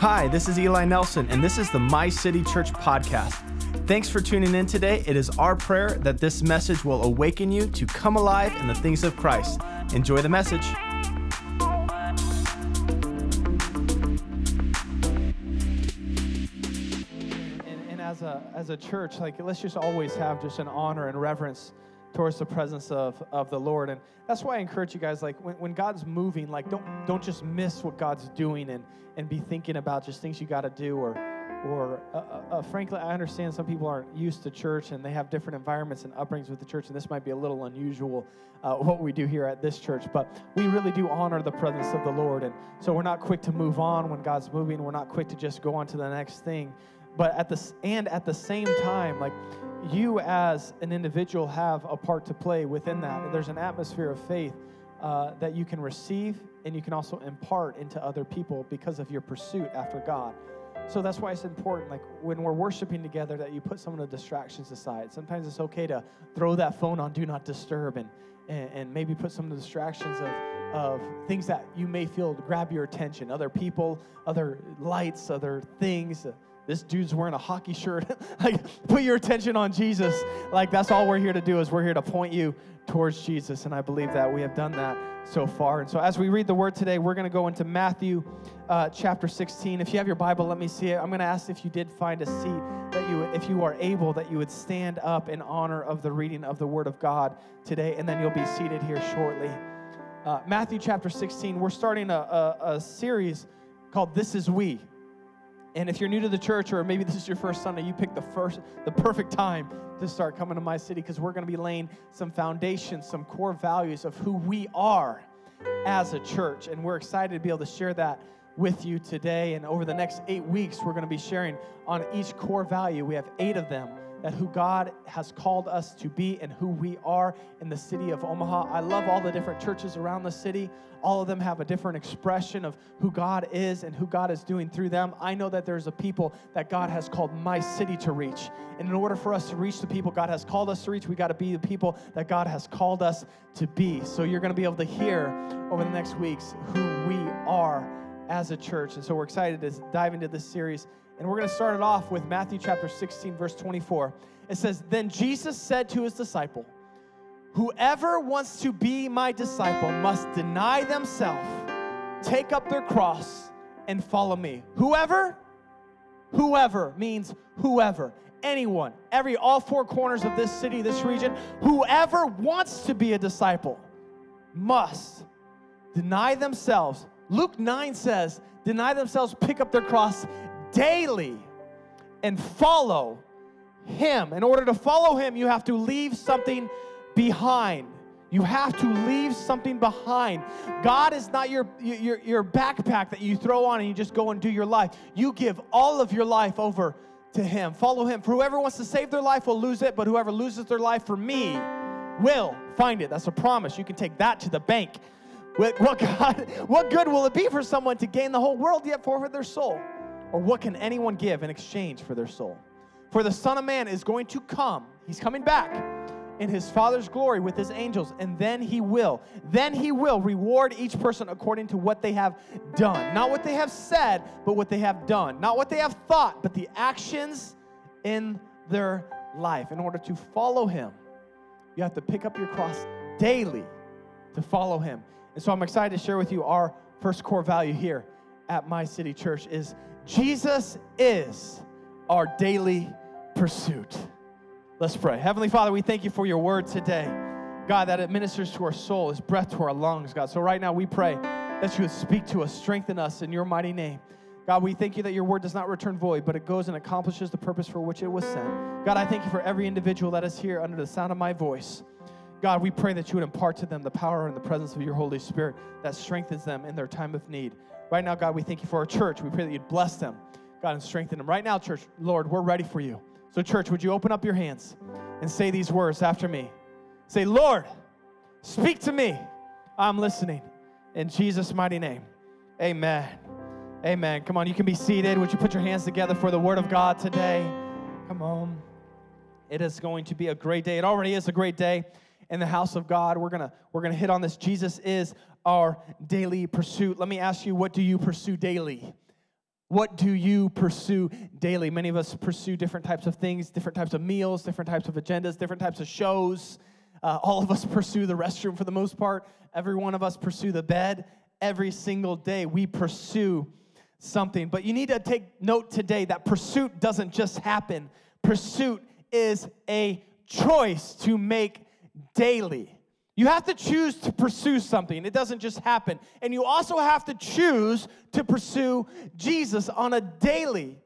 Hi, this is Eli Nelson, and this is the My City Church podcast. Thanks for tuning in today. It is our prayer that this message will awaken you to come alive in the things of Christ. Enjoy the message. and, and as a as a church like let's just always have just an honor and reverence towards the presence of of the lord. And that's why i encourage you guys like when, when god's moving like don't don't just miss what god's doing and and be thinking about just things you got to do or or uh, uh, uh, frankly i understand some people aren't used to church and they have different environments and upbringings with the church and this might be a little unusual uh, what we do here at this church but we really do honor the presence of the lord. And so we're not quick to move on when god's moving. We're not quick to just go on to the next thing. But at the and at the same time like you as an individual have a part to play within that. There's an atmosphere of faith uh, that you can receive and you can also impart into other people because of your pursuit after god. So that's why it's important like when we're worshiping together that you put some of the distractions aside. Sometimes it's okay to throw that phone on do not disturb and and, and maybe put some of the distractions of of things that you may feel grab your attention. Other people other lights other things this dude's wearing a hockey shirt. like, put your attention on Jesus. Like, that's all we're here to do is we're here to point you towards Jesus. And I believe that we have done that so far. And so, as we read the word today, we're going to go into Matthew uh, chapter 16. If you have your Bible, let me see it. I'm going to ask if you did find a seat that you, if you are able, that you would stand up in honor of the reading of the word of God today, and then you'll be seated here shortly. Uh, Matthew chapter 16, we're starting a, a, a series called This Is We. And if you're new to the church, or maybe this is your first Sunday, you picked the first, the perfect time to start coming to my city because we're going to be laying some foundations, some core values of who we are as a church. And we're excited to be able to share that with you today. And over the next eight weeks, we're going to be sharing on each core value. We have eight of them that who God has called us to be and who we are in the city of Omaha. I love all the different churches around the city. All of them have a different expression of who God is and who God is doing through them. I know that there's a people that God has called my city to reach. And in order for us to reach the people God has called us to reach, we got to be the people that God has called us to be. So you're going to be able to hear over the next weeks who we are as a church. And so we're excited to dive into this series and we're going to start it off with Matthew chapter 16, verse 24. It says, Then Jesus said to his disciple, Whoever wants to be my disciple must deny themselves, take up their cross, and follow me. Whoever, whoever means whoever, anyone, every, all four corners of this city, this region, whoever wants to be a disciple must deny themselves. Luke 9 says, deny themselves, pick up their cross, daily and follow Him. In order to follow Him, you have to leave something behind. You have to leave something behind. God is not your, your, your backpack that you throw on and you just go and do your life. You give all of your life over to Him. Follow Him. For whoever wants to save their life will lose it, but whoever loses their life for me will find it. That's a promise. You can take that to the bank. What, God, what good will it be for someone to gain the whole world yet forfeit their soul? Or what can anyone give in exchange for their soul? For the Son of Man is going to come, he's coming back in his Father's glory with his angels, and then he will, then he will reward each person according to what they have done. Not what they have said, but what they have done. Not what they have thought, but the actions in their life. In order to follow him, you have to pick up your cross daily to follow him. And so I'm excited to share with you our first core value here at My City Church is Jesus is our daily pursuit. Let's pray. Heavenly Father, we thank you for your word today. God, that it ministers to our soul, is breath to our lungs, God. So right now we pray that you would speak to us, strengthen us in your mighty name. God, we thank you that your word does not return void, but it goes and accomplishes the purpose for which it was sent. God, I thank you for every individual that is here under the sound of my voice. God, we pray that you would impart to them the power and the presence of your Holy Spirit that strengthens them in their time of need. Right now, God, we thank you for our church. We pray that you'd bless them, God, and strengthen them. Right now, church, Lord, we're ready for you. So, church, would you open up your hands and say these words after me? Say, Lord, speak to me. I'm listening. In Jesus' mighty name, amen. Amen. Come on, you can be seated. Would you put your hands together for the word of God today? Come on. It is going to be a great day. It already is a great day in the house of God. We're going to we're going to hit on this. Jesus is our daily pursuit. Let me ask you, what do you pursue daily? What do you pursue daily? Many of us pursue different types of things, different types of meals, different types of agendas, different types of shows. Uh, all of us pursue the restroom for the most part. Every one of us pursue the bed. Every single day, we pursue something. But you need to take note today that pursuit doesn't just happen, pursuit is a choice to make daily. You have to choose to pursue something. It doesn't just happen. And you also have to choose to pursue Jesus on a daily.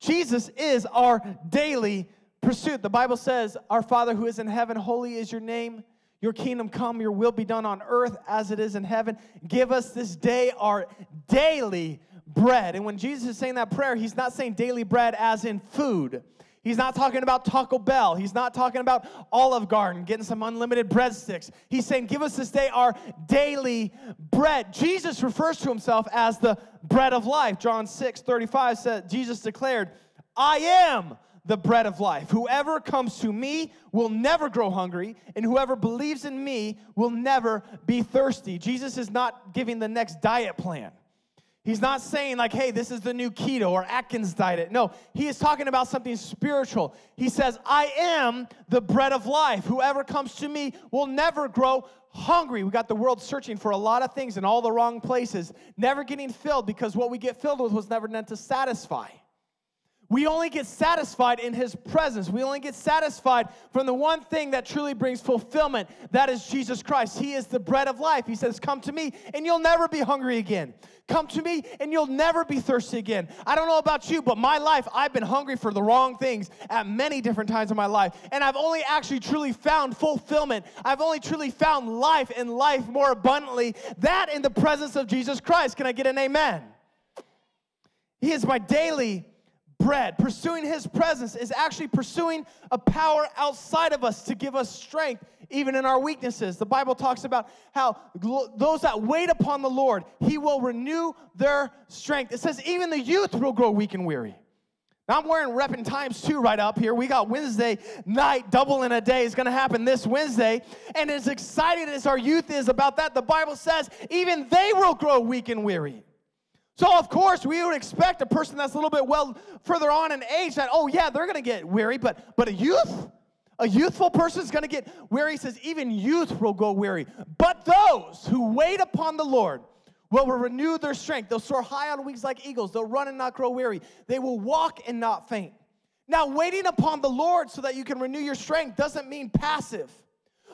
Jesus is our daily pursuit. The Bible says, Our Father who is in heaven, holy is your name. Your kingdom come, your will be done on earth as it is in heaven. Give us this day our daily bread. And when Jesus is saying that prayer, he's not saying daily bread as in food. He's not talking about Taco Bell. He's not talking about Olive Garden, getting some unlimited breadsticks. He's saying, Give us this day our daily bread. Jesus refers to himself as the bread of life. John 6 35 said, Jesus declared, I am the bread of life. Whoever comes to me will never grow hungry, and whoever believes in me will never be thirsty. Jesus is not giving the next diet plan. He's not saying, like, hey, this is the new keto or Atkins diet. No, he is talking about something spiritual. He says, I am the bread of life. Whoever comes to me will never grow hungry. We got the world searching for a lot of things in all the wrong places, never getting filled because what we get filled with was never meant to satisfy. We only get satisfied in His presence. We only get satisfied from the one thing that truly brings fulfillment. That is Jesus Christ. He is the bread of life. He says, Come to me, and you'll never be hungry again. Come to me, and you'll never be thirsty again. I don't know about you, but my life, I've been hungry for the wrong things at many different times in my life. And I've only actually truly found fulfillment. I've only truly found life and life more abundantly. That in the presence of Jesus Christ. Can I get an amen? He is my daily bread. Pursuing his presence is actually pursuing a power outside of us to give us strength even in our weaknesses. The Bible talks about how those that wait upon the Lord, he will renew their strength. It says even the youth will grow weak and weary. Now I'm wearing repping times two right up here. We got Wednesday night, double in a day is going to happen this Wednesday. And as excited as our youth is about that, the Bible says even they will grow weak and weary. So, of course, we would expect a person that's a little bit well further on in age that, oh, yeah, they're going to get weary, but, but a youth, a youthful person is going to get weary. He says, even youth will go weary. But those who wait upon the Lord will renew their strength. They'll soar high on wings like eagles. They'll run and not grow weary. They will walk and not faint. Now, waiting upon the Lord so that you can renew your strength doesn't mean passive.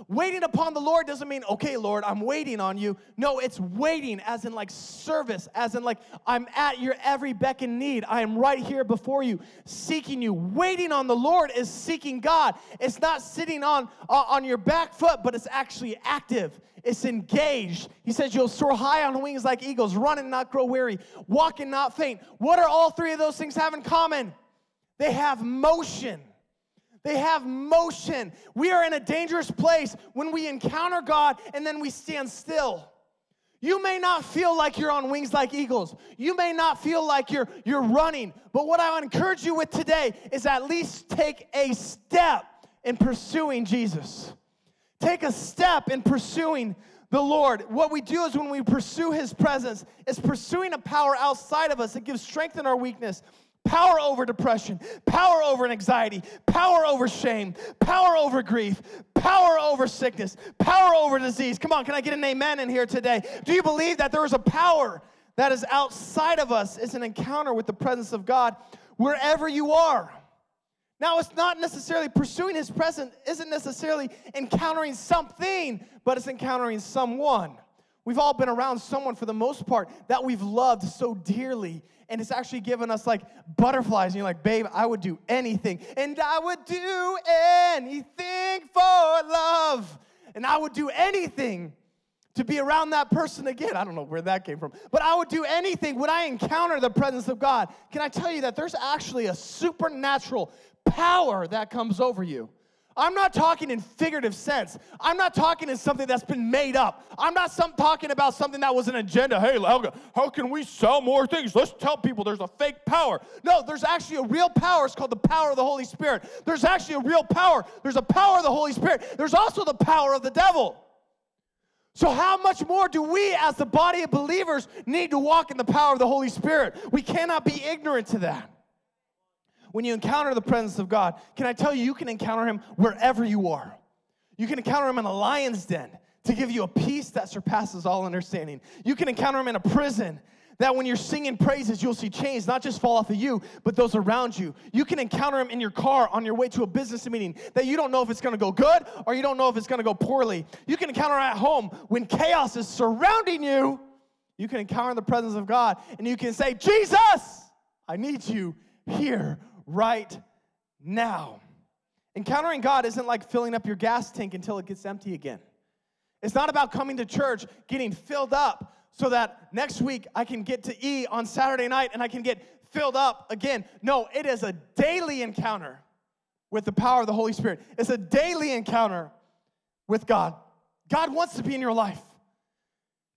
Waiting upon the Lord doesn't mean, okay, Lord, I'm waiting on you. No, it's waiting as in like service, as in like I'm at your every beck and need. I am right here before you, seeking you. Waiting on the Lord is seeking God. It's not sitting on, uh, on your back foot, but it's actually active. It's engaged. He says, You'll soar high on wings like eagles, run and not grow weary, walk and not faint. What are all three of those things have in common? They have motion. They have motion. We are in a dangerous place when we encounter God and then we stand still. You may not feel like you're on wings like eagles. You may not feel like you're, you're running. But what I encourage you with today is at least take a step in pursuing Jesus. Take a step in pursuing the Lord. What we do is when we pursue His presence, is pursuing a power outside of us that gives strength in our weakness power over depression, power over anxiety, power over shame, power over grief, power over sickness, power over disease. Come on, can I get an amen in here today? Do you believe that there is a power that is outside of us? It's an encounter with the presence of God wherever you are. Now, it's not necessarily pursuing his presence, isn't necessarily encountering something, but it's encountering someone. We've all been around someone for the most part that we've loved so dearly and it's actually given us like butterflies. And you're like, babe, I would do anything. And I would do anything for love. And I would do anything to be around that person again. I don't know where that came from, but I would do anything when I encounter the presence of God. Can I tell you that there's actually a supernatural power that comes over you? I'm not talking in figurative sense. I'm not talking in something that's been made up. I'm not some, talking about something that was an agenda. Hey, how, how can we sell more things? Let's tell people there's a fake power. No, there's actually a real power. It's called the power of the Holy Spirit. There's actually a real power. There's a power of the Holy Spirit. There's also the power of the devil. So, how much more do we, as the body of believers, need to walk in the power of the Holy Spirit? We cannot be ignorant to that. When you encounter the presence of God, can I tell you, you can encounter Him wherever you are. You can encounter Him in a lion's den to give you a peace that surpasses all understanding. You can encounter Him in a prison that when you're singing praises, you'll see chains not just fall off of you, but those around you. You can encounter them in your car on your way to a business meeting that you don't know if it's gonna go good or you don't know if it's gonna go poorly. You can encounter at home when chaos is surrounding you. You can encounter the presence of God and you can say, Jesus, I need you here right now. Encountering God isn't like filling up your gas tank until it gets empty again. It's not about coming to church, getting filled up, so that next week I can get to E on Saturday night and I can get filled up again. No, it is a daily encounter with the power of the Holy Spirit. It's a daily encounter with God. God wants to be in your life.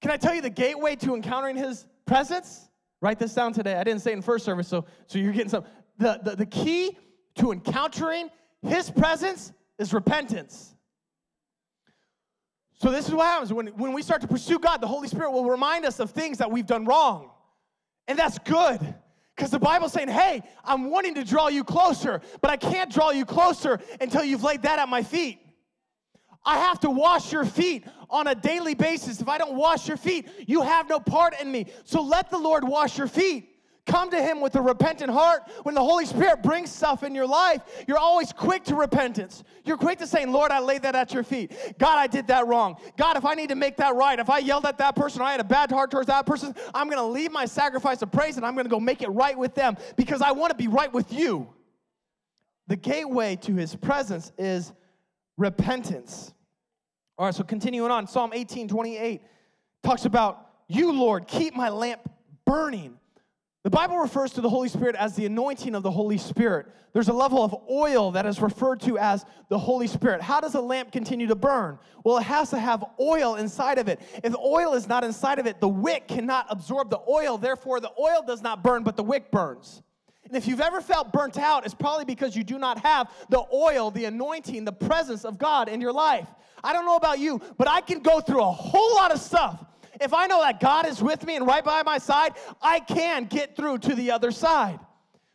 Can I tell you the gateway to encountering His presence? Write this down today. I didn't say it in first service, so, so you're getting some. The, the, the key to encountering His presence is repentance. So, this is what happens when, when we start to pursue God, the Holy Spirit will remind us of things that we've done wrong. And that's good. Because the Bible's saying, hey, I'm wanting to draw you closer, but I can't draw you closer until you've laid that at my feet. I have to wash your feet on a daily basis. If I don't wash your feet, you have no part in me. So let the Lord wash your feet. Come to Him with a repentant heart. When the Holy Spirit brings stuff in your life, you're always quick to repentance. You're quick to saying, Lord, I lay that at your feet. God, I did that wrong. God, if I need to make that right, if I yelled at that person or I had a bad heart towards that person, I'm going to leave my sacrifice of praise and I'm going to go make it right with them because I want to be right with you. The gateway to His presence is repentance. All right, so continuing on, Psalm 18 28 talks about, You, Lord, keep my lamp burning the Bible refers to the Holy Spirit as the anointing of the Holy Spirit. There's a level of oil that is referred to as the Holy Spirit. How does a lamp continue to burn? Well, it has to have oil inside of it. If oil is not inside of it, the wick cannot absorb the oil. Therefore, the oil does not burn, but the wick burns. And if you've ever felt burnt out, it's probably because you do not have the oil, the anointing, the presence of God in your life. I don't know about you, but I can go through a whole lot of stuff if I know that God is with me and right by my side, I can get through to the other side.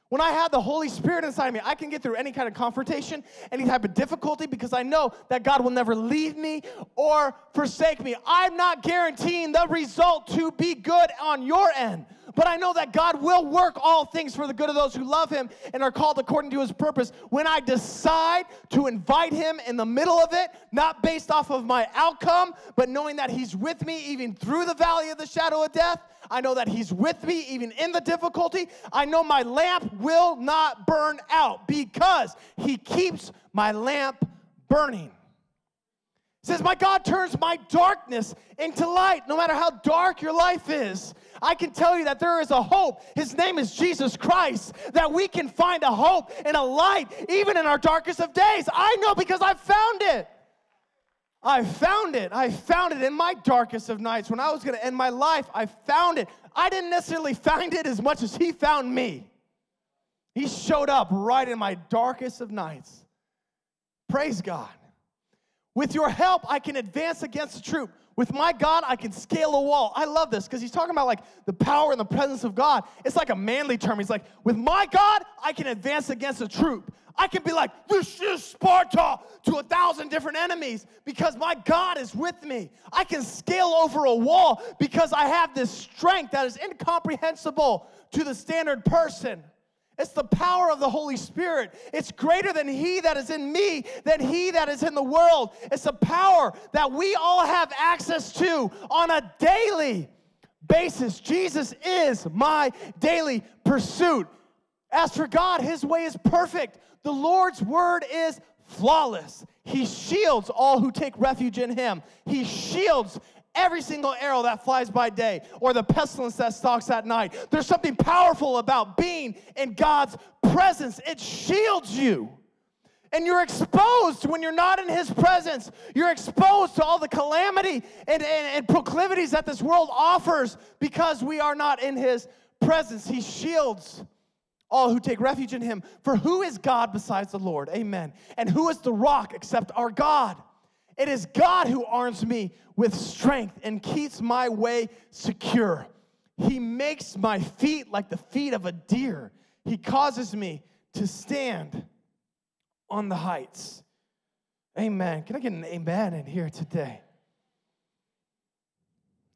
When I have the Holy Spirit inside me, I can get through any kind of confrontation, any type of difficulty, because I know that God will never leave me or forsake me. I'm not guaranteeing the result to be good on your end, but I know that God will work all things for the good of those who love Him and are called according to His purpose. When I decide to invite Him in the middle of it, not based off of my outcome, but knowing that He's with me even through the valley of the shadow of death, I know that He's with me even in the difficulty. I know my lamp will not burn out because He keeps my lamp burning. It says, My God turns my darkness into light. No matter how dark your life is, I can tell you that there is a hope. His name is Jesus Christ, that we can find a hope and a light even in our darkest of days. I know because I've found it. I found it. I found it in my darkest of nights. When I was going to end my life, I found it. I didn't necessarily find it as much as He found me. He showed up right in my darkest of nights. Praise God. With your help, I can advance against the troop. With my God, I can scale a wall. I love this because he's talking about like the power and the presence of God. It's like a manly term. He's like, with my God, I can advance against a troop. I can be like, this is Sparta to a thousand different enemies because my God is with me. I can scale over a wall because I have this strength that is incomprehensible to the standard person. It's the power of the Holy Spirit. It's greater than He that is in me, than He that is in the world. It's a power that we all have access to on a daily basis. Jesus is my daily pursuit. As for God, His way is perfect. The Lord's word is flawless. He shields all who take refuge in Him. He shields every single arrow that flies by day or the pestilence that stalks at night. There's something powerful about being in God's presence, it shields you. And you're exposed when you're not in His presence. You're exposed to all the calamity and, and, and proclivities that this world offers because we are not in His presence. He shields all who take refuge in Him. For who is God besides the Lord? Amen. And who is the rock except our God? It is God who arms me with strength and keeps my way secure. He makes my feet like the feet of a deer. He causes me to stand on the heights. Amen. Can I get an amen in here today?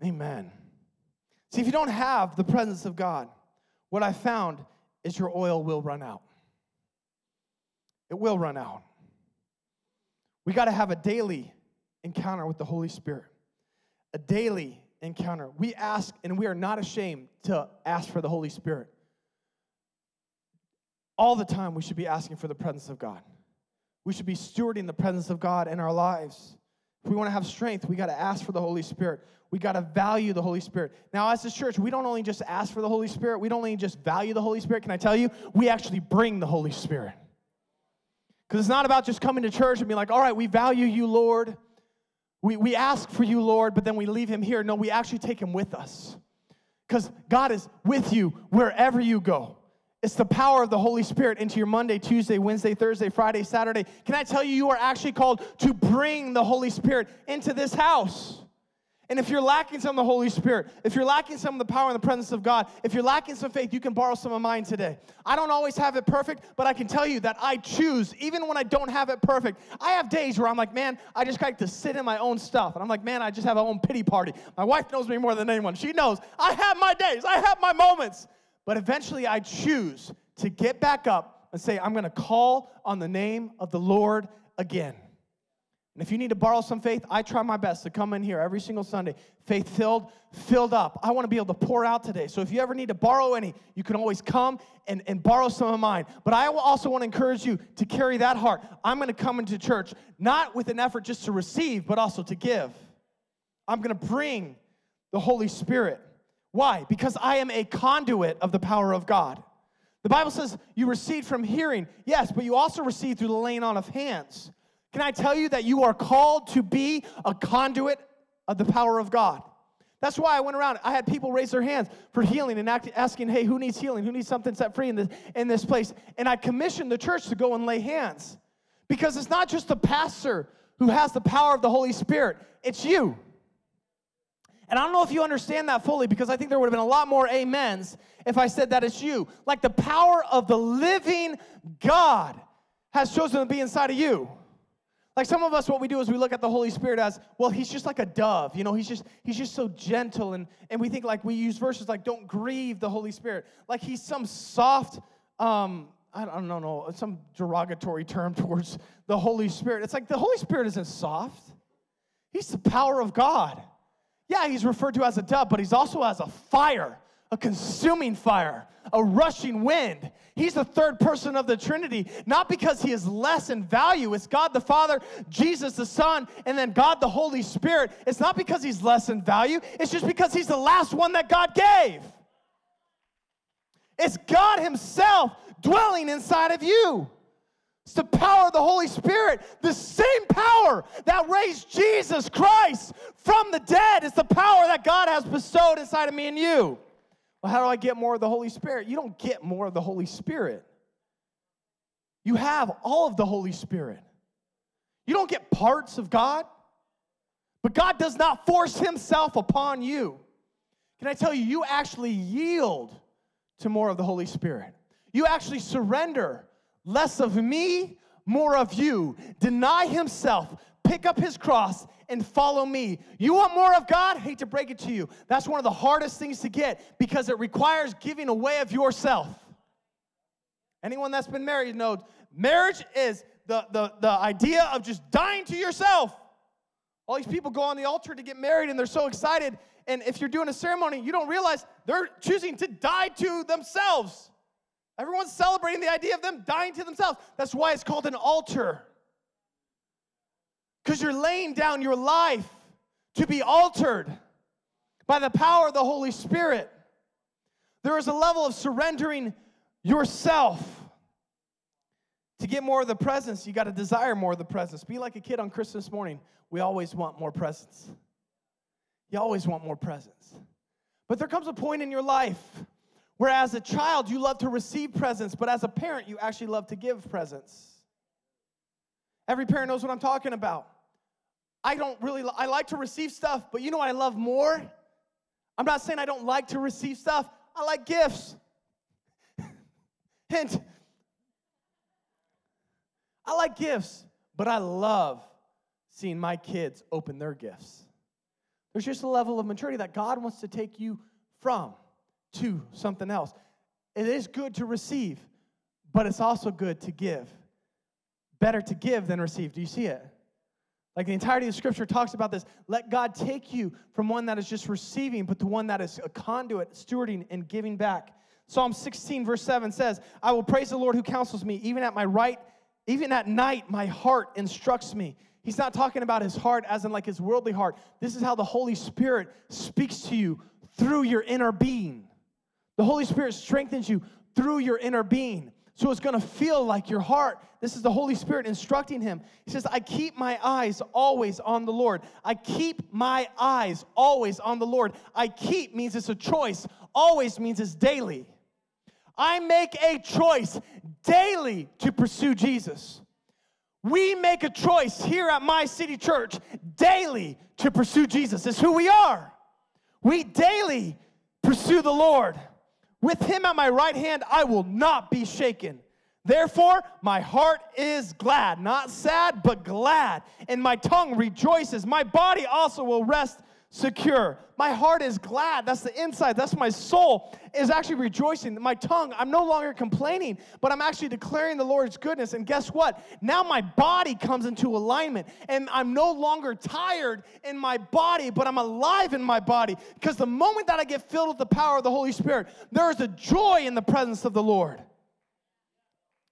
Amen. See, if you don't have the presence of God, what I found is your oil will run out. It will run out. We got to have a daily encounter with the Holy Spirit, a daily encounter. We ask, and we are not ashamed to ask for the Holy Spirit. All the time, we should be asking for the presence of God. We should be stewarding the presence of God in our lives. If we want to have strength, we got to ask for the Holy Spirit. We got to value the Holy Spirit. Now, as a church, we don't only just ask for the Holy Spirit, we don't only just value the Holy Spirit. Can I tell you? We actually bring the Holy Spirit. Because it's not about just coming to church and being like, all right, we value you, Lord. We, we ask for you, Lord, but then we leave him here. No, we actually take him with us. Because God is with you wherever you go. It's the power of the Holy Spirit into your Monday, Tuesday, Wednesday, Thursday, Friday, Saturday. Can I tell you, you are actually called to bring the Holy Spirit into this house. And if you're lacking some of the Holy Spirit, if you're lacking some of the power and the presence of God, if you're lacking some faith, you can borrow some of mine today. I don't always have it perfect, but I can tell you that I choose, even when I don't have it perfect. I have days where I'm like, man, I just like to sit in my own stuff. And I'm like, man, I just have my own pity party. My wife knows me more than anyone. She knows I have my days, I have my moments. But eventually I choose to get back up and say, I'm going to call on the name of the Lord again. And if you need to borrow some faith, I try my best to come in here every single Sunday, faith filled, filled up. I want to be able to pour out today. So if you ever need to borrow any, you can always come and, and borrow some of mine. But I also want to encourage you to carry that heart. I'm going to come into church not with an effort just to receive, but also to give. I'm going to bring the Holy Spirit. Why? Because I am a conduit of the power of God. The Bible says you receive from hearing, yes, but you also receive through the laying on of hands. Can I tell you that you are called to be a conduit of the power of God? That's why I went around. I had people raise their hands for healing and act, asking, hey, who needs healing? Who needs something set free in this, in this place? And I commissioned the church to go and lay hands. Because it's not just the pastor who has the power of the Holy Spirit, it's you. And I don't know if you understand that fully because I think there would have been a lot more amens if I said that it's you. Like the power of the living God has chosen to be inside of you. Like some of us, what we do is we look at the Holy Spirit as, well, he's just like a dove. You know, he's just he's just so gentle. And, and we think like we use verses like, don't grieve the Holy Spirit. Like he's some soft, um, I don't know, no, some derogatory term towards the Holy Spirit. It's like the Holy Spirit isn't soft. He's the power of God. Yeah, he's referred to as a dove, but he's also as a fire a consuming fire, a rushing wind. He's the third person of the Trinity, not because he is less in value. It's God the Father, Jesus the Son, and then God the Holy Spirit. It's not because he's less in value, it's just because he's the last one that God gave. It's God Himself dwelling inside of you. It's the power of the Holy Spirit, the same power that raised Jesus Christ from the dead. It's the power that God has bestowed inside of me and you. Well, how do I get more of the Holy Spirit? You don't get more of the Holy Spirit. You have all of the Holy Spirit. You don't get parts of God, but God does not force Himself upon you. Can I tell you, you actually yield to more of the Holy Spirit. You actually surrender less of me, more of you. Deny Himself, pick up His cross, and follow me. You want more of God? Hate to break it to you. That's one of the hardest things to get because it requires giving away of yourself. Anyone that's been married knows marriage is the, the, the idea of just dying to yourself. All these people go on the altar to get married and they're so excited. And if you're doing a ceremony, you don't realize they're choosing to die to themselves. Everyone's celebrating the idea of them dying to themselves. That's why it's called an altar because you're laying down your life to be altered by the power of the Holy Spirit. There is a level of surrendering yourself. To get more of the presence, you got to desire more of the presence. Be like a kid on Christmas morning. We always want more presence. You always want more presence. But there comes a point in your life where, as a child, you love to receive presents, but as a parent, you actually love to give presents. Every parent knows what I'm talking about. I don't really, I like to receive stuff, but you know what I love more? I'm not saying I don't like to receive stuff, I like gifts. Hint. I like gifts, but I love seeing my kids open their gifts. There's just a level of maturity that God wants to take you from to something else. It is good to receive, but it's also good to give. Better to give than receive. Do you see it? Like the entirety of scripture talks about this. Let God take you from one that is just receiving, but to one that is a conduit, stewarding, and giving back. Psalm 16, verse 7 says, I will praise the Lord who counsels me. Even at my right, even at night, my heart instructs me. He's not talking about his heart as in like his worldly heart. This is how the Holy Spirit speaks to you through your inner being. The Holy Spirit strengthens you through your inner being. So it's to feel like your heart. This is the Holy Spirit instructing him. He says, I keep my eyes always on the Lord. I keep my eyes always on the Lord. I keep means it's a choice, always means it's daily. I make a choice daily to pursue Jesus. We make a choice here at My City Church daily to pursue Jesus. It's who we are. We daily pursue the Lord. With him at my right hand, I will not be shaken. Therefore, my heart is glad, not sad, but glad, and my tongue rejoices. My body also will rest secure. My heart is glad. That's the inside. That's my soul is actually rejoicing. My tongue, I'm no longer complaining, but I'm actually declaring the Lord's goodness. And guess what? Now my body comes into alignment, and I'm no longer tired in my body, but I'm alive in my body. Because the moment that I get filled with the power of the Holy Spirit, there is a joy in the presence of the Lord.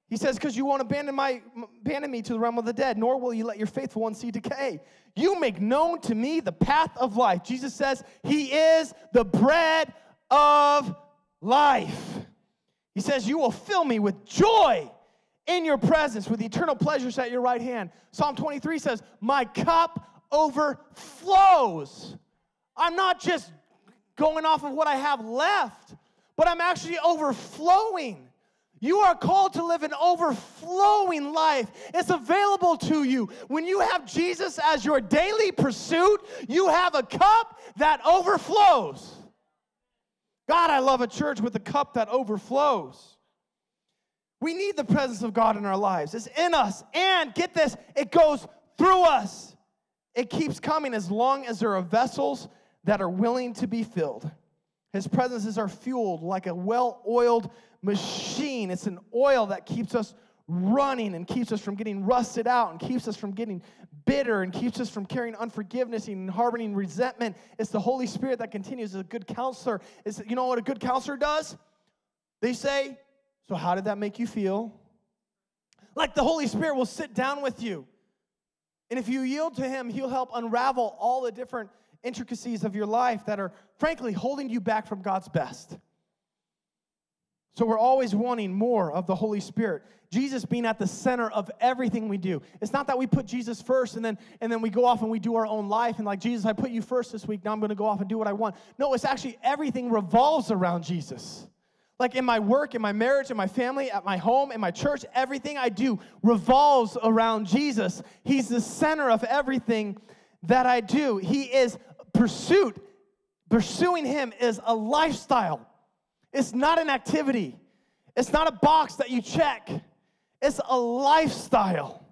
He says, Because you won't abandon, my, abandon me to the realm of the dead, nor will you let your faithful one see decay. You make known to me the path of life. Jesus says, He is the bread of life. He says, You will fill me with joy in your presence, with eternal pleasures at your right hand. Psalm 23 says, My cup overflows. I'm not just going off of what I have left, but I'm actually overflowing. You are called to live an overflowing life. It's available to you. When you have Jesus as your daily pursuit, you have a cup that overflows. God, I love a church with a cup that overflows. We need the presence of God in our lives. It's in us. And get this, it goes through us. It keeps coming as long as there are vessels that are willing to be filled. His presence is our fuel, like a well oiled machine. It's an oil that keeps us running and keeps us from getting rusted out and keeps us from getting bitter and keeps us from carrying unforgiveness and harboring resentment. It's the Holy Spirit that continues as a good counselor. It's, you know what a good counselor does? They say, So, how did that make you feel? Like the Holy Spirit will sit down with you. And if you yield to Him, He'll help unravel all the different intricacies of your life that are, frankly, holding you back from God's best. So we're always wanting more of the Holy Spirit. Jesus being at the center of everything we do. It's not that we put Jesus first and then and then we go off and we do our own life and like Jesus, I put you first this week. Now I'm going to go off and do what I want. No, it's actually everything revolves around Jesus. Like in my work, in my marriage, in my family, at my home, in my church, everything I do revolves around Jesus. He's the center of everything that I do. He is pursuit. Pursuing him is a lifestyle. It's not an activity, it's not a box that you check, it's a lifestyle.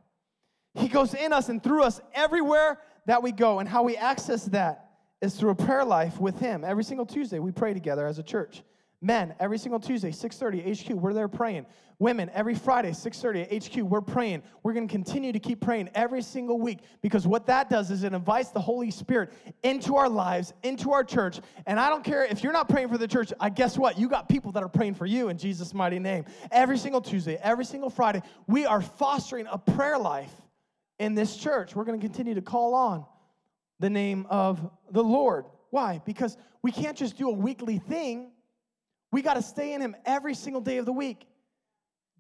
He goes in us and through us everywhere that we go, and how we access that is through a prayer life with Him. Every single Tuesday, we pray together as a church. Men, every single Tuesday, 6:30 HQ, we're there praying. Women, every Friday, 6:30 HQ, we're praying. We're going to continue to keep praying every single week because what that does is it invites the Holy Spirit into our lives, into our church. And I don't care if you're not praying for the church, I guess what? You got people that are praying for you in Jesus mighty name. Every single Tuesday, every single Friday, we are fostering a prayer life in this church. We're going to continue to call on the name of the Lord. Why? Because we can't just do a weekly thing we got to stay in Him every single day of the week.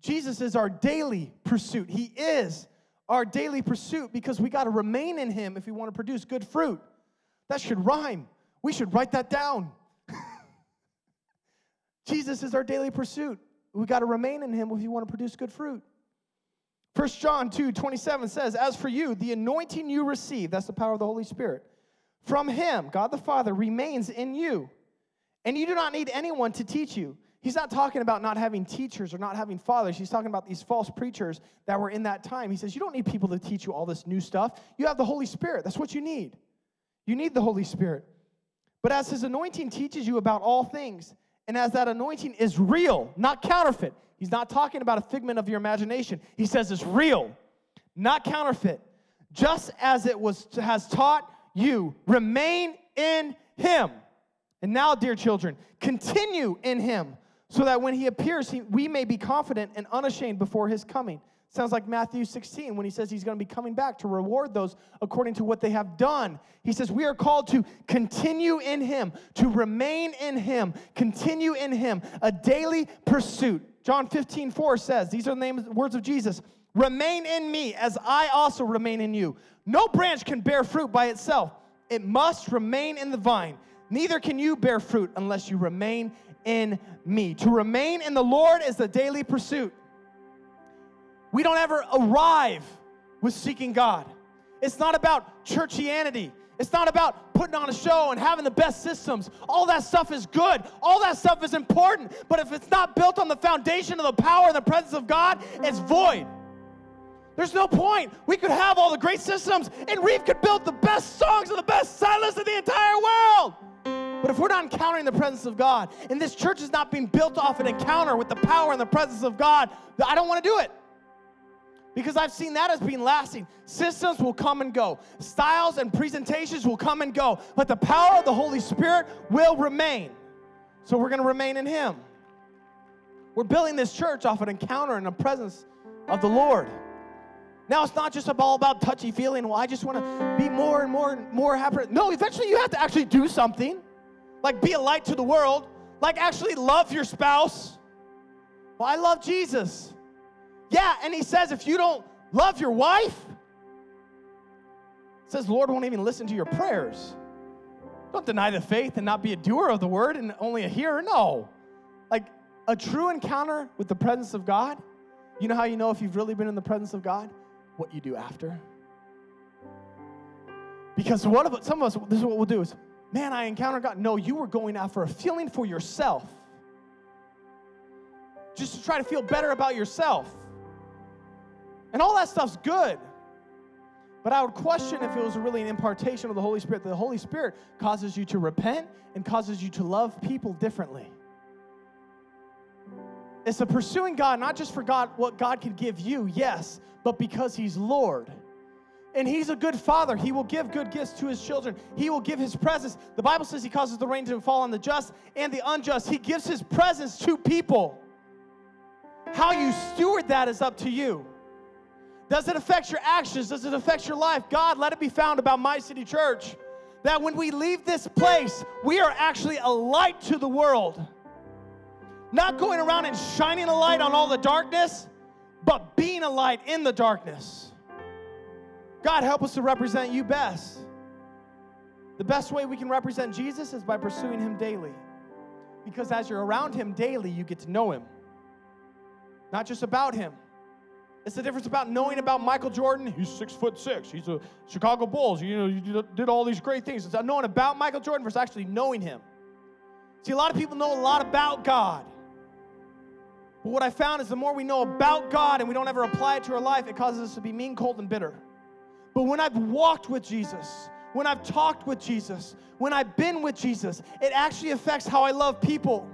Jesus is our daily pursuit. He is our daily pursuit because we got to remain in Him if we want to produce good fruit. That should rhyme. We should write that down. Jesus is our daily pursuit. We got to remain in Him if we want to produce good fruit. 1 John 2 27 says, As for you, the anointing you receive, that's the power of the Holy Spirit, from Him, God the Father, remains in you. And you do not need anyone to teach you. He's not talking about not having teachers or not having fathers. He's talking about these false preachers that were in that time. He says, You don't need people to teach you all this new stuff. You have the Holy Spirit. That's what you need. You need the Holy Spirit. But as His anointing teaches you about all things, and as that anointing is real, not counterfeit, He's not talking about a figment of your imagination. He says it's real, not counterfeit. Just as it was has taught you, remain in him. And now, dear children, continue in him, so that when he appears, he, we may be confident and unashamed before his coming. Sounds like Matthew 16 when he says he's going to be coming back to reward those according to what they have done. He says we are called to continue in him, to remain in him, continue in him, a daily pursuit. John 15, 4 says, These are the names, words of Jesus Remain in me as I also remain in you. No branch can bear fruit by itself, it must remain in the vine. Neither can you bear fruit unless you remain in me. To remain in the Lord is the daily pursuit. We don't ever arrive with seeking God. It's not about churchianity. It's not about putting on a show and having the best systems. All that stuff is good. All that stuff is important. But if it's not built on the foundation of the power and the presence of God, it's void. There's no point. We could have all the great systems, and Reeve could build the best songs and the best silence in the entire world. But if we're not encountering the presence of God, and this church is not being built off an encounter with the power and the presence of God, I don't want to do it. Because I've seen that as being lasting. Systems will come and go, styles and presentations will come and go, but the power of the Holy Spirit will remain. So we're going to remain in Him. We're building this church off an encounter and a presence of the Lord. Now it's not just all about touchy feeling. Well, I just want to be more and more and more happy. No, eventually you have to actually do something, like be a light to the world, like actually love your spouse. Well, I love Jesus. Yeah, and he says if you don't love your wife, says Lord won't even listen to your prayers. Don't deny the faith and not be a doer of the word and only a hearer. No. Like a true encounter with the presence of God, you know how you know if you've really been in the presence of God? What you do after. Because what of some of us, this is what we'll do is, man, I encountered God. No, you were going after a feeling for yourself. Just to try to feel better about yourself. And all that stuff's good. But I would question if it was really an impartation of the Holy Spirit. The Holy Spirit causes you to repent and causes you to love people differently. It's a pursuing God, not just for God, what God can give you, yes, but because He's Lord. And He's a good Father. He will give good gifts to His children, He will give His presence. The Bible says He causes the rain to fall on the just and the unjust. He gives His presence to people. How you steward that is up to you. Does it affect your actions? Does it affect your life? God, let it be found about my city church that when we leave this place, we are actually a light to the world. Not going around and shining a light on all the darkness, but being a light in the darkness. God, help us to represent you best. The best way we can represent Jesus is by pursuing him daily. Because as you're around him daily, you get to know him. Not just about him, it's the difference about knowing about Michael Jordan. He's six foot six. He's a Chicago Bulls. You know, you did all these great things. It's knowing about Michael Jordan versus actually knowing him. See, a lot of people know a lot about God. But what I found is the more we know about God and we don't ever apply it to our life, it causes us to be mean, cold, and bitter. But when I've walked with Jesus, when I've talked with Jesus, when I've been with Jesus, it actually affects how I love people.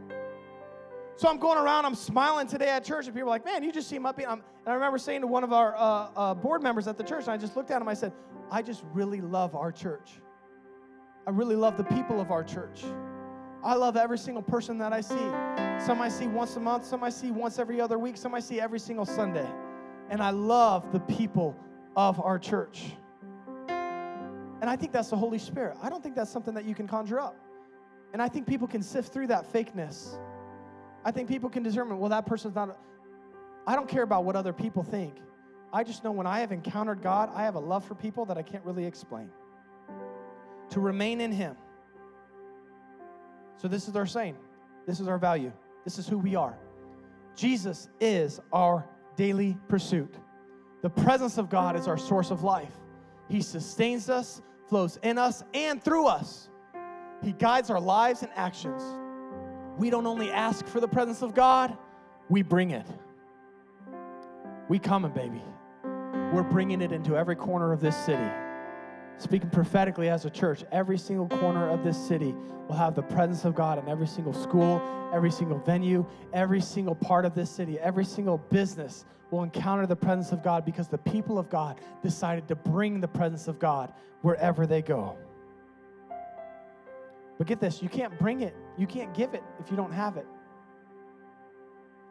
So I'm going around, I'm smiling today at church, and people are like, man, you just seem upbeat. I'm, and I remember saying to one of our uh, uh, board members at the church, and I just looked at him, I said, I just really love our church. I really love the people of our church. I love every single person that I see. Some I see once a month, some I see once every other week, some I see every single Sunday. And I love the people of our church. And I think that's the Holy Spirit. I don't think that's something that you can conjure up. And I think people can sift through that fakeness I think people can determine, well, that person's not. I don't care about what other people think. I just know when I have encountered God, I have a love for people that I can't really explain. To remain in Him. So, this is our saying. This is our value. This is who we are. Jesus is our daily pursuit. The presence of God is our source of life. He sustains us, flows in us, and through us. He guides our lives and actions. We don't only ask for the presence of God, we bring it. We coming, baby. We're bringing it into every corner of this city. Speaking prophetically as a church, every single corner of this city will have the presence of God in every single school, every single venue, every single part of this city, every single business will encounter the presence of God because the people of God decided to bring the presence of God wherever they go. But get this, you can't bring it, you can't give it if you don't have it.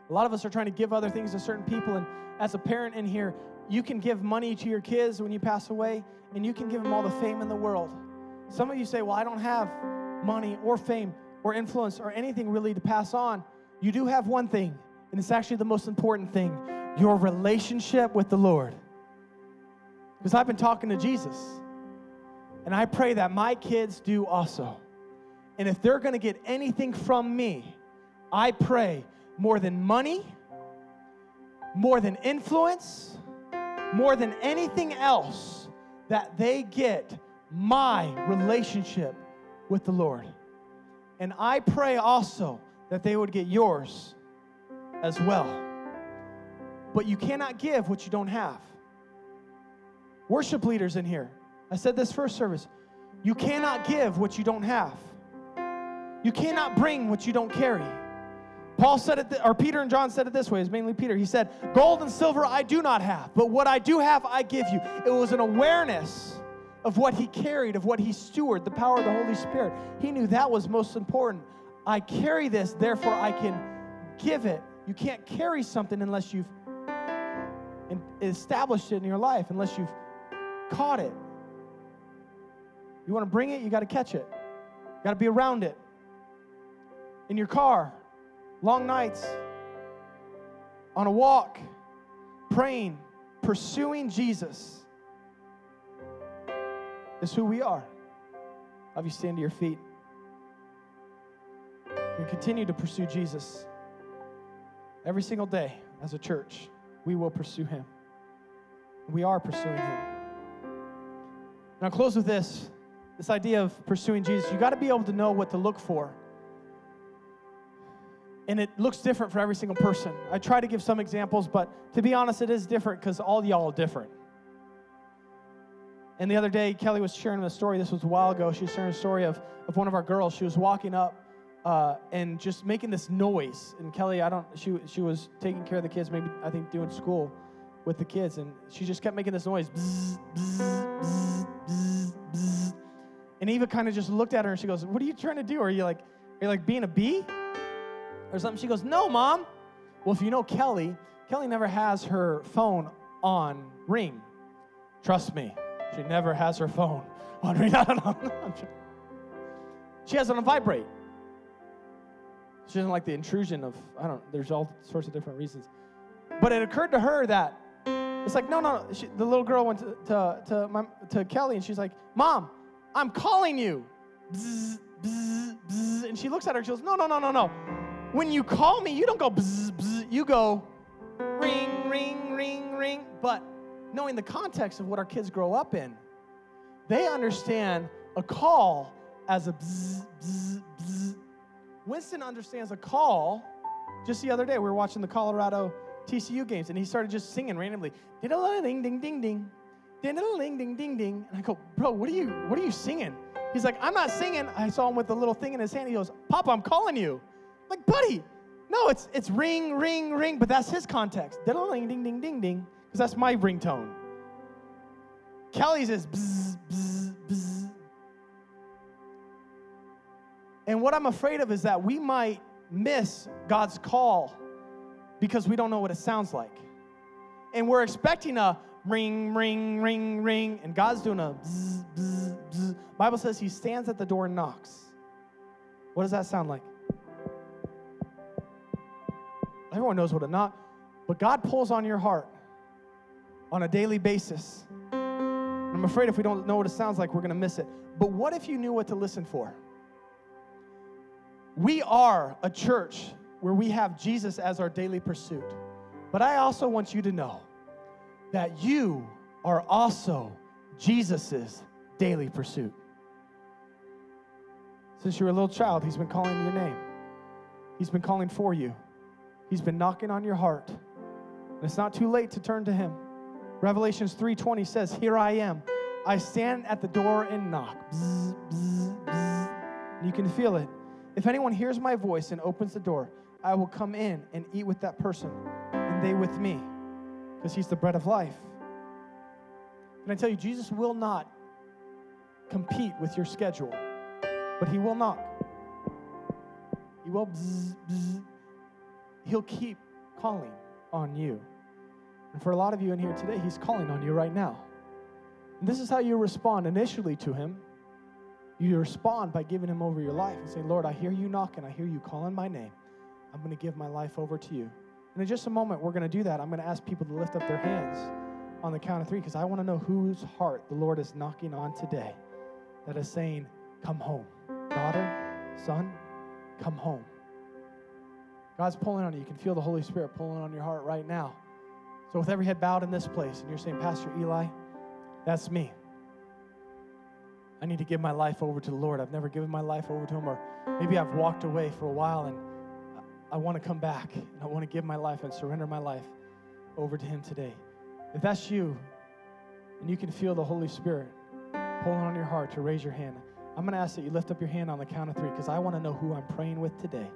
A lot of us are trying to give other things to certain people, and as a parent in here, you can give money to your kids when you pass away, and you can give them all the fame in the world. Some of you say, Well, I don't have money or fame or influence or anything really to pass on. You do have one thing, and it's actually the most important thing your relationship with the Lord. Because I've been talking to Jesus, and I pray that my kids do also. And if they're gonna get anything from me, I pray more than money, more than influence, more than anything else, that they get my relationship with the Lord. And I pray also that they would get yours as well. But you cannot give what you don't have. Worship leaders in here, I said this first service. You cannot give what you don't have. You cannot bring what you don't carry. Paul said it, or Peter and John said it this way, it's mainly Peter. He said, Gold and silver I do not have, but what I do have I give you. It was an awareness of what he carried, of what he stewarded, the power of the Holy Spirit. He knew that was most important. I carry this, therefore I can give it. You can't carry something unless you've established it in your life, unless you've caught it. You want to bring it, you got to catch it. You got to be around it. In your car, long nights, on a walk, praying, pursuing Jesus is who we are. Have you stand to your feet? and continue to pursue Jesus every single day as a church. We will pursue him. We are pursuing him. And I'll close with this this idea of pursuing Jesus. You got to be able to know what to look for and it looks different for every single person. I try to give some examples, but to be honest, it is different because all y'all are different. And the other day, Kelly was sharing a story. This was a while ago. She was sharing a story of, of one of our girls. She was walking up uh, and just making this noise. And Kelly, I don't, she, she was taking care of the kids, maybe, I think, doing school with the kids. And she just kept making this noise. Bzz, bzz, bzz, And Eva kind of just looked at her and she goes, What are you trying to do? Are you like, are you like being a bee? Or something. She goes, No, mom. Well, if you know Kelly, Kelly never has her phone on ring. Trust me, she never has her phone on ring. No, no, no, she has it on vibrate. She doesn't like the intrusion of, I don't, there's all sorts of different reasons. But it occurred to her that it's like, no, no, she, the little girl went to, to, to, my, to Kelly and she's like, Mom, I'm calling you. Bzz, bzz, bzz. And she looks at her and she goes, No, no, no, no, no. When you call me, you don't go bzz, bzz, you go ring, ring, ring, ring. But knowing the context of what our kids grow up in, they understand a call as a bzz, bzz, bzz. Winston understands a call. Just the other day, we were watching the Colorado TCU games, and he started just singing randomly, ding ding ding ding ding, ding ding ding. And I go, bro, what are you, what are you singing? He's like, I'm not singing. I saw him with the little thing in his hand. He goes, Papa, I'm calling you. Like, buddy, no, it's it's ring, ring, ring, but that's his context. Ding, ding, ding, ding, ding, because that's my ringtone. Kelly's is bzz, bzz, bzz. And what I'm afraid of is that we might miss God's call because we don't know what it sounds like. And we're expecting a ring, ring, ring, ring, and God's doing a bzz, bzz, bzz. Bible says he stands at the door and knocks. What does that sound like? Everyone knows what a knot. but God pulls on your heart on a daily basis. I'm afraid if we don't know what it sounds like, we're going to miss it. But what if you knew what to listen for? We are a church where we have Jesus as our daily pursuit. But I also want you to know that you are also Jesus's daily pursuit. Since you were a little child, He's been calling your name. He's been calling for you. He's been knocking on your heart. And it's not too late to turn to Him. Revelations 3:20 says, "Here I am. I stand at the door and knock." Bzz, bzz, bzz. You can feel it. If anyone hears my voice and opens the door, I will come in and eat with that person, and they with me, because He's the bread of life. And I tell you, Jesus will not compete with your schedule, but He will knock. He will bzz, bzz. He'll keep calling on you. And for a lot of you in here today, He's calling on you right now. And this is how you respond initially to Him. You respond by giving Him over your life and saying, Lord, I hear you knocking. I hear you calling my name. I'm going to give my life over to you. And in just a moment, we're going to do that. I'm going to ask people to lift up their hands on the count of three because I want to know whose heart the Lord is knocking on today that is saying, Come home. Daughter, son, come home. God's pulling on you. You can feel the Holy Spirit pulling on your heart right now. So, with every head bowed in this place, and you're saying, Pastor Eli, that's me. I need to give my life over to the Lord. I've never given my life over to Him, or maybe I've walked away for a while and I want to come back and I want to give my life and surrender my life over to Him today. If that's you, and you can feel the Holy Spirit pulling on your heart to raise your hand, I'm going to ask that you lift up your hand on the count of three because I want to know who I'm praying with today.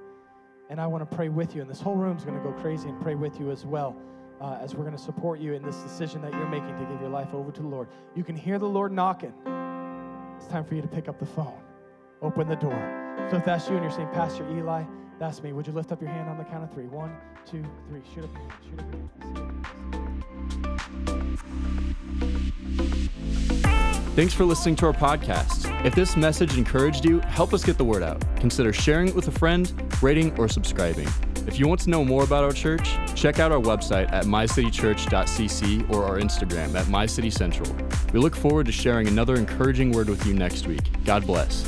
And I want to pray with you. And this whole room is going to go crazy and pray with you as well. Uh, as we're going to support you in this decision that you're making to give your life over to the Lord. You can hear the Lord knocking. It's time for you to pick up the phone, open the door. So if that's you and you're saying, Pastor Eli, that's me, would you lift up your hand on the count of three? One, two, three. Shoot up your hand. Shoot up. Thanks for listening to our podcast. If this message encouraged you, help us get the word out. Consider sharing it with a friend, rating, or subscribing. If you want to know more about our church, check out our website at mycitychurch.cc or our Instagram at mycitycentral. We look forward to sharing another encouraging word with you next week. God bless.